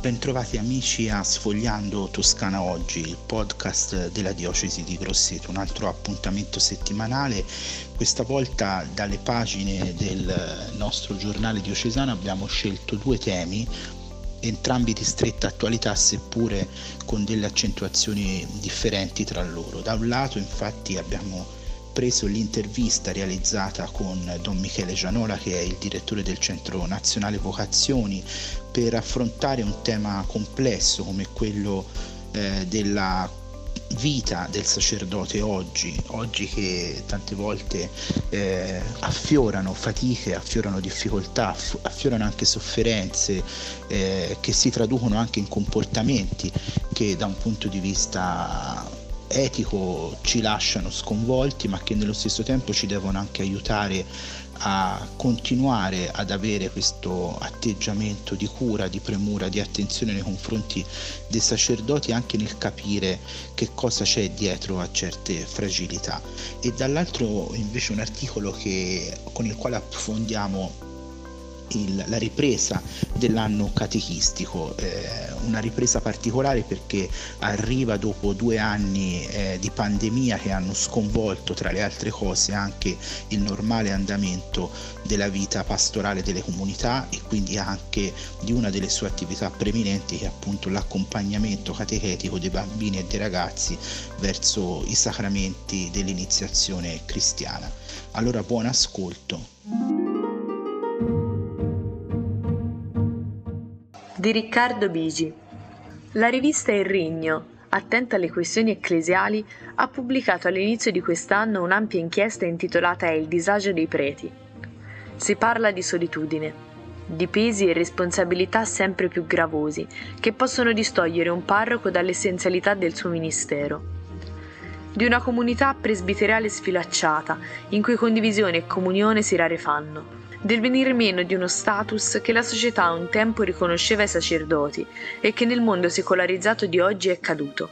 Bentrovati amici a Sfogliando Toscana Oggi, il podcast della diocesi di Grosseto, un altro appuntamento settimanale. Questa volta dalle pagine del nostro giornale diocesano abbiamo scelto due temi, entrambi di stretta attualità seppure con delle accentuazioni differenti tra loro. Da un lato infatti abbiamo preso l'intervista realizzata con Don Michele Gianola, che è il direttore del Centro Nazionale Vocazioni, per affrontare un tema complesso come quello eh, della vita del sacerdote oggi, oggi che tante volte eh, affiorano fatiche, affiorano difficoltà, affiorano anche sofferenze eh, che si traducono anche in comportamenti che da un punto di vista etico ci lasciano sconvolti ma che nello stesso tempo ci devono anche aiutare a continuare ad avere questo atteggiamento di cura, di premura, di attenzione nei confronti dei sacerdoti anche nel capire che cosa c'è dietro a certe fragilità. E dall'altro invece un articolo che, con il quale approfondiamo il, la ripresa dell'anno catechistico, eh, una ripresa particolare perché arriva dopo due anni eh, di pandemia che hanno sconvolto tra le altre cose anche il normale andamento della vita pastorale delle comunità e quindi anche di una delle sue attività preminenti che è appunto l'accompagnamento catechetico dei bambini e dei ragazzi verso i sacramenti dell'iniziazione cristiana. Allora buon ascolto. Di Riccardo Bigi. La rivista Il Rigno, attenta alle questioni ecclesiali, ha pubblicato all'inizio di quest'anno un'ampia inchiesta intitolata Il disagio dei preti. Si parla di solitudine, di pesi e responsabilità sempre più gravosi, che possono distogliere un parroco dall'essenzialità del suo ministero. Di una comunità presbiteriale sfilacciata, in cui condivisione e comunione si rarefanno del venire meno di uno status che la società un tempo riconosceva ai sacerdoti e che nel mondo secolarizzato di oggi è caduto.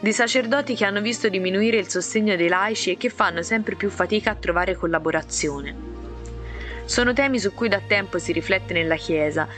Di sacerdoti che hanno visto diminuire il sostegno dei laici e che fanno sempre più fatica a trovare collaborazione. Sono temi su cui da tempo si riflette nella Chiesa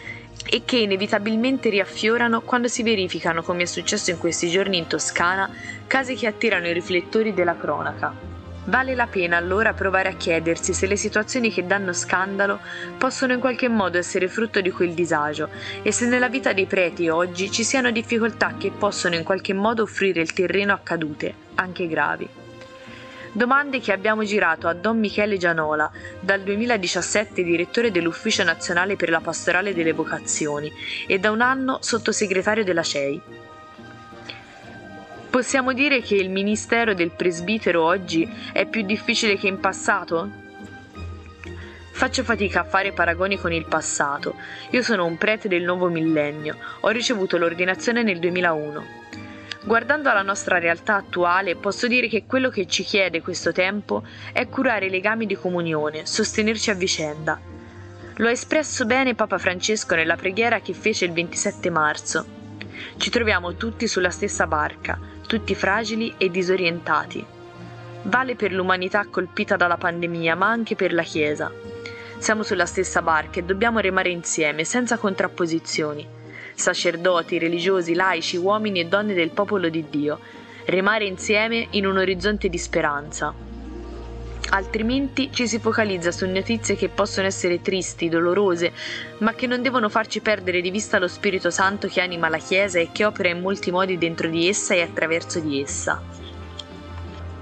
e che inevitabilmente riaffiorano quando si verificano, come è successo in questi giorni in Toscana, casi che attirano i riflettori della cronaca. Vale la pena allora provare a chiedersi se le situazioni che danno scandalo possono in qualche modo essere frutto di quel disagio e se nella vita dei preti oggi ci siano difficoltà che possono in qualche modo offrire il terreno a cadute, anche gravi. Domande che abbiamo girato a Don Michele Gianola, dal 2017 direttore dell'Ufficio Nazionale per la Pastorale delle Vocazioni e da un anno sottosegretario della CEI. Possiamo dire che il ministero del presbitero oggi è più difficile che in passato? Faccio fatica a fare paragoni con il passato. Io sono un prete del nuovo millennio, ho ricevuto l'ordinazione nel 2001. Guardando alla nostra realtà attuale, posso dire che quello che ci chiede questo tempo è curare i legami di comunione, sostenerci a vicenda. Lo ha espresso bene Papa Francesco nella preghiera che fece il 27 marzo. Ci troviamo tutti sulla stessa barca, tutti fragili e disorientati. Vale per l'umanità colpita dalla pandemia, ma anche per la Chiesa. Siamo sulla stessa barca e dobbiamo remare insieme, senza contrapposizioni. Sacerdoti, religiosi, laici, uomini e donne del popolo di Dio. Remare insieme in un orizzonte di speranza. Altrimenti ci si focalizza su notizie che possono essere tristi, dolorose, ma che non devono farci perdere di vista lo Spirito Santo che anima la Chiesa e che opera in molti modi dentro di essa e attraverso di essa.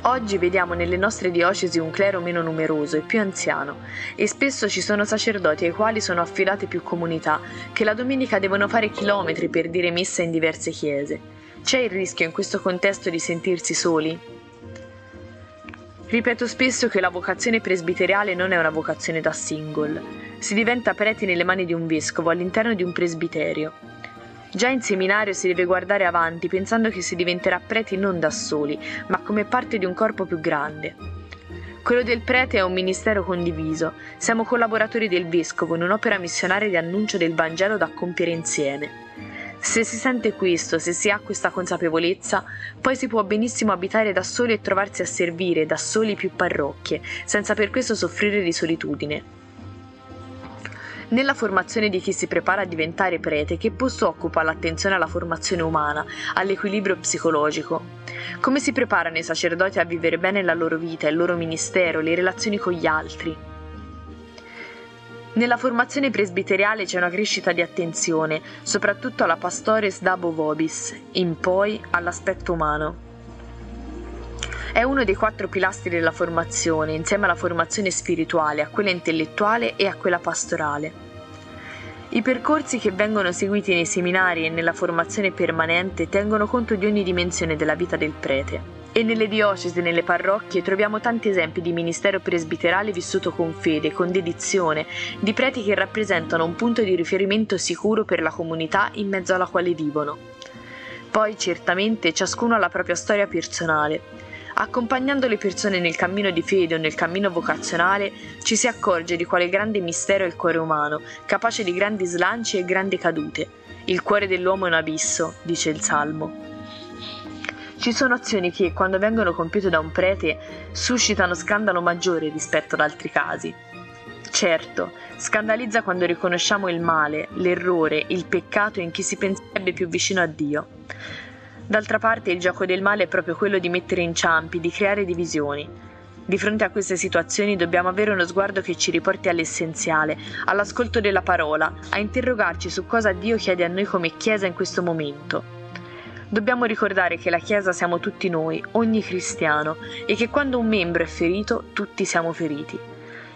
Oggi vediamo nelle nostre diocesi un clero meno numeroso e più anziano e spesso ci sono sacerdoti ai quali sono affidate più comunità che la domenica devono fare chilometri per dire messa in diverse chiese. C'è il rischio in questo contesto di sentirsi soli? Ripeto spesso che la vocazione presbiteriale non è una vocazione da single. Si diventa preti nelle mani di un vescovo all'interno di un presbiterio. Già in seminario si deve guardare avanti pensando che si diventerà preti non da soli, ma come parte di un corpo più grande. Quello del prete è un ministero condiviso, siamo collaboratori del vescovo in un'opera missionaria di annuncio del Vangelo da compiere insieme. Se si sente questo, se si ha questa consapevolezza, poi si può benissimo abitare da soli e trovarsi a servire da soli più parrocchie, senza per questo soffrire di solitudine. nella formazione di chi si prepara a diventare prete che posto occupa l'attenzione alla formazione umana, all'equilibrio psicologico? Come si preparano i sacerdoti a vivere bene la loro vita, il loro ministero, le relazioni con gli altri? Nella formazione presbiteriale c'è una crescita di attenzione, soprattutto alla pastores dabo vobis, in poi all'aspetto umano. È uno dei quattro pilastri della formazione, insieme alla formazione spirituale, a quella intellettuale e a quella pastorale. I percorsi che vengono seguiti nei seminari e nella formazione permanente tengono conto di ogni dimensione della vita del prete. E nelle diocesi e nelle parrocchie troviamo tanti esempi di ministero presbiterale vissuto con fede, con dedizione, di preti che rappresentano un punto di riferimento sicuro per la comunità in mezzo alla quale vivono. Poi certamente ciascuno ha la propria storia personale Accompagnando le persone nel cammino di fede o nel cammino vocazionale, ci si accorge di quale grande mistero è il cuore umano, capace di grandi slanci e grandi cadute. Il cuore dell'uomo è un abisso, dice il Salmo. Ci sono azioni che, quando vengono compiute da un prete, suscitano scandalo maggiore rispetto ad altri casi. Certo, scandalizza quando riconosciamo il male, l'errore, il peccato in chi si penserebbe più vicino a Dio. D'altra parte il gioco del male è proprio quello di mettere inciampi, di creare divisioni. Di fronte a queste situazioni dobbiamo avere uno sguardo che ci riporti all'essenziale, all'ascolto della parola, a interrogarci su cosa Dio chiede a noi come Chiesa in questo momento. Dobbiamo ricordare che la Chiesa siamo tutti noi, ogni cristiano, e che quando un membro è ferito, tutti siamo feriti.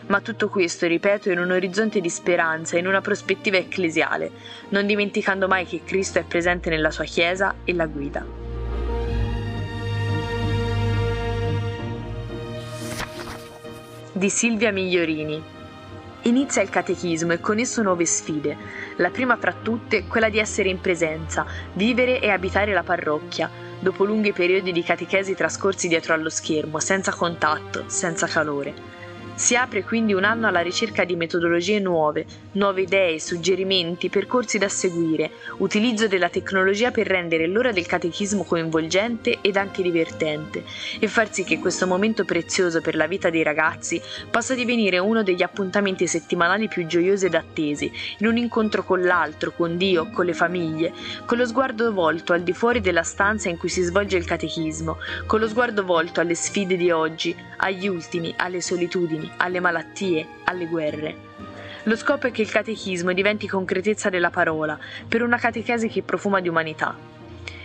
Ma tutto questo, ripeto, in un orizzonte di speranza, in una prospettiva ecclesiale, non dimenticando mai che Cristo è presente nella sua Chiesa e la guida. Di Silvia Migliorini. Inizia il catechismo e con esso nuove sfide. La prima fra tutte quella di essere in presenza, vivere e abitare la parrocchia, dopo lunghi periodi di catechesi trascorsi dietro allo schermo, senza contatto, senza calore. Si apre quindi un anno alla ricerca di metodologie nuove, nuove idee, suggerimenti, percorsi da seguire, utilizzo della tecnologia per rendere l'ora del catechismo coinvolgente ed anche divertente e far sì che questo momento prezioso per la vita dei ragazzi possa divenire uno degli appuntamenti settimanali più gioiosi ed attesi, in un incontro con l'altro, con Dio, con le famiglie, con lo sguardo volto al di fuori della stanza in cui si svolge il catechismo, con lo sguardo volto alle sfide di oggi, agli ultimi, alle solitudini abitudini, alle malattie, alle guerre. Lo scopo è che il catechismo diventi concretezza della parola, per una catechesi che profuma di umanità.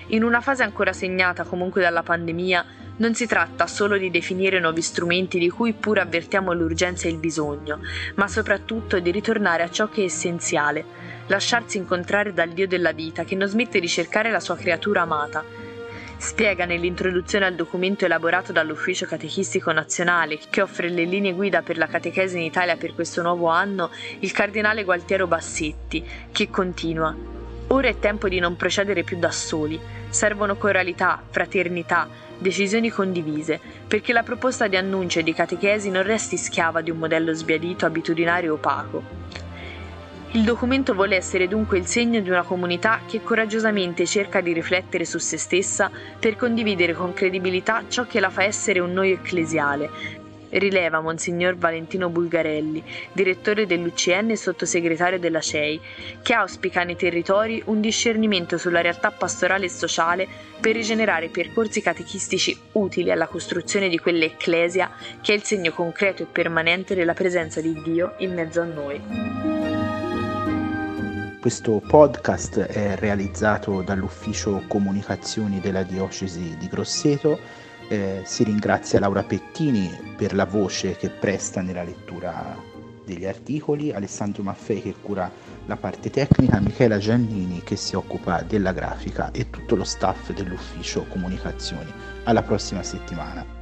In una fase ancora segnata comunque dalla pandemia, non si tratta solo di definire nuovi strumenti di cui pure avvertiamo l'urgenza e il bisogno, ma soprattutto di ritornare a ciò che è essenziale, lasciarsi incontrare dal Dio della vita che non smette di cercare la sua creatura amata, Spiega nell'introduzione al documento elaborato dall'Ufficio Catechistico Nazionale, che offre le linee guida per la catechesi in Italia per questo nuovo anno, il cardinale Gualtiero Bassetti, che continua Ora è tempo di non procedere più da soli, servono coralità, fraternità, decisioni condivise, perché la proposta di annuncio e di catechesi non resti schiava di un modello sbiadito, abitudinario e opaco. Il documento vuole essere dunque il segno di una comunità che coraggiosamente cerca di riflettere su se stessa per condividere con credibilità ciò che la fa essere un noi ecclesiale, rileva Monsignor Valentino Bulgarelli, direttore dell'UCN e sottosegretario della CEI, che auspica nei territori un discernimento sulla realtà pastorale e sociale per rigenerare percorsi catechistici utili alla costruzione di quell'ecclesia che è il segno concreto e permanente della presenza di Dio in mezzo a noi. Questo podcast è realizzato dall'ufficio comunicazioni della diocesi di Grosseto. Eh, si ringrazia Laura Pettini per la voce che presta nella lettura degli articoli, Alessandro Maffei che cura la parte tecnica, Michela Giannini che si occupa della grafica e tutto lo staff dell'ufficio comunicazioni. Alla prossima settimana.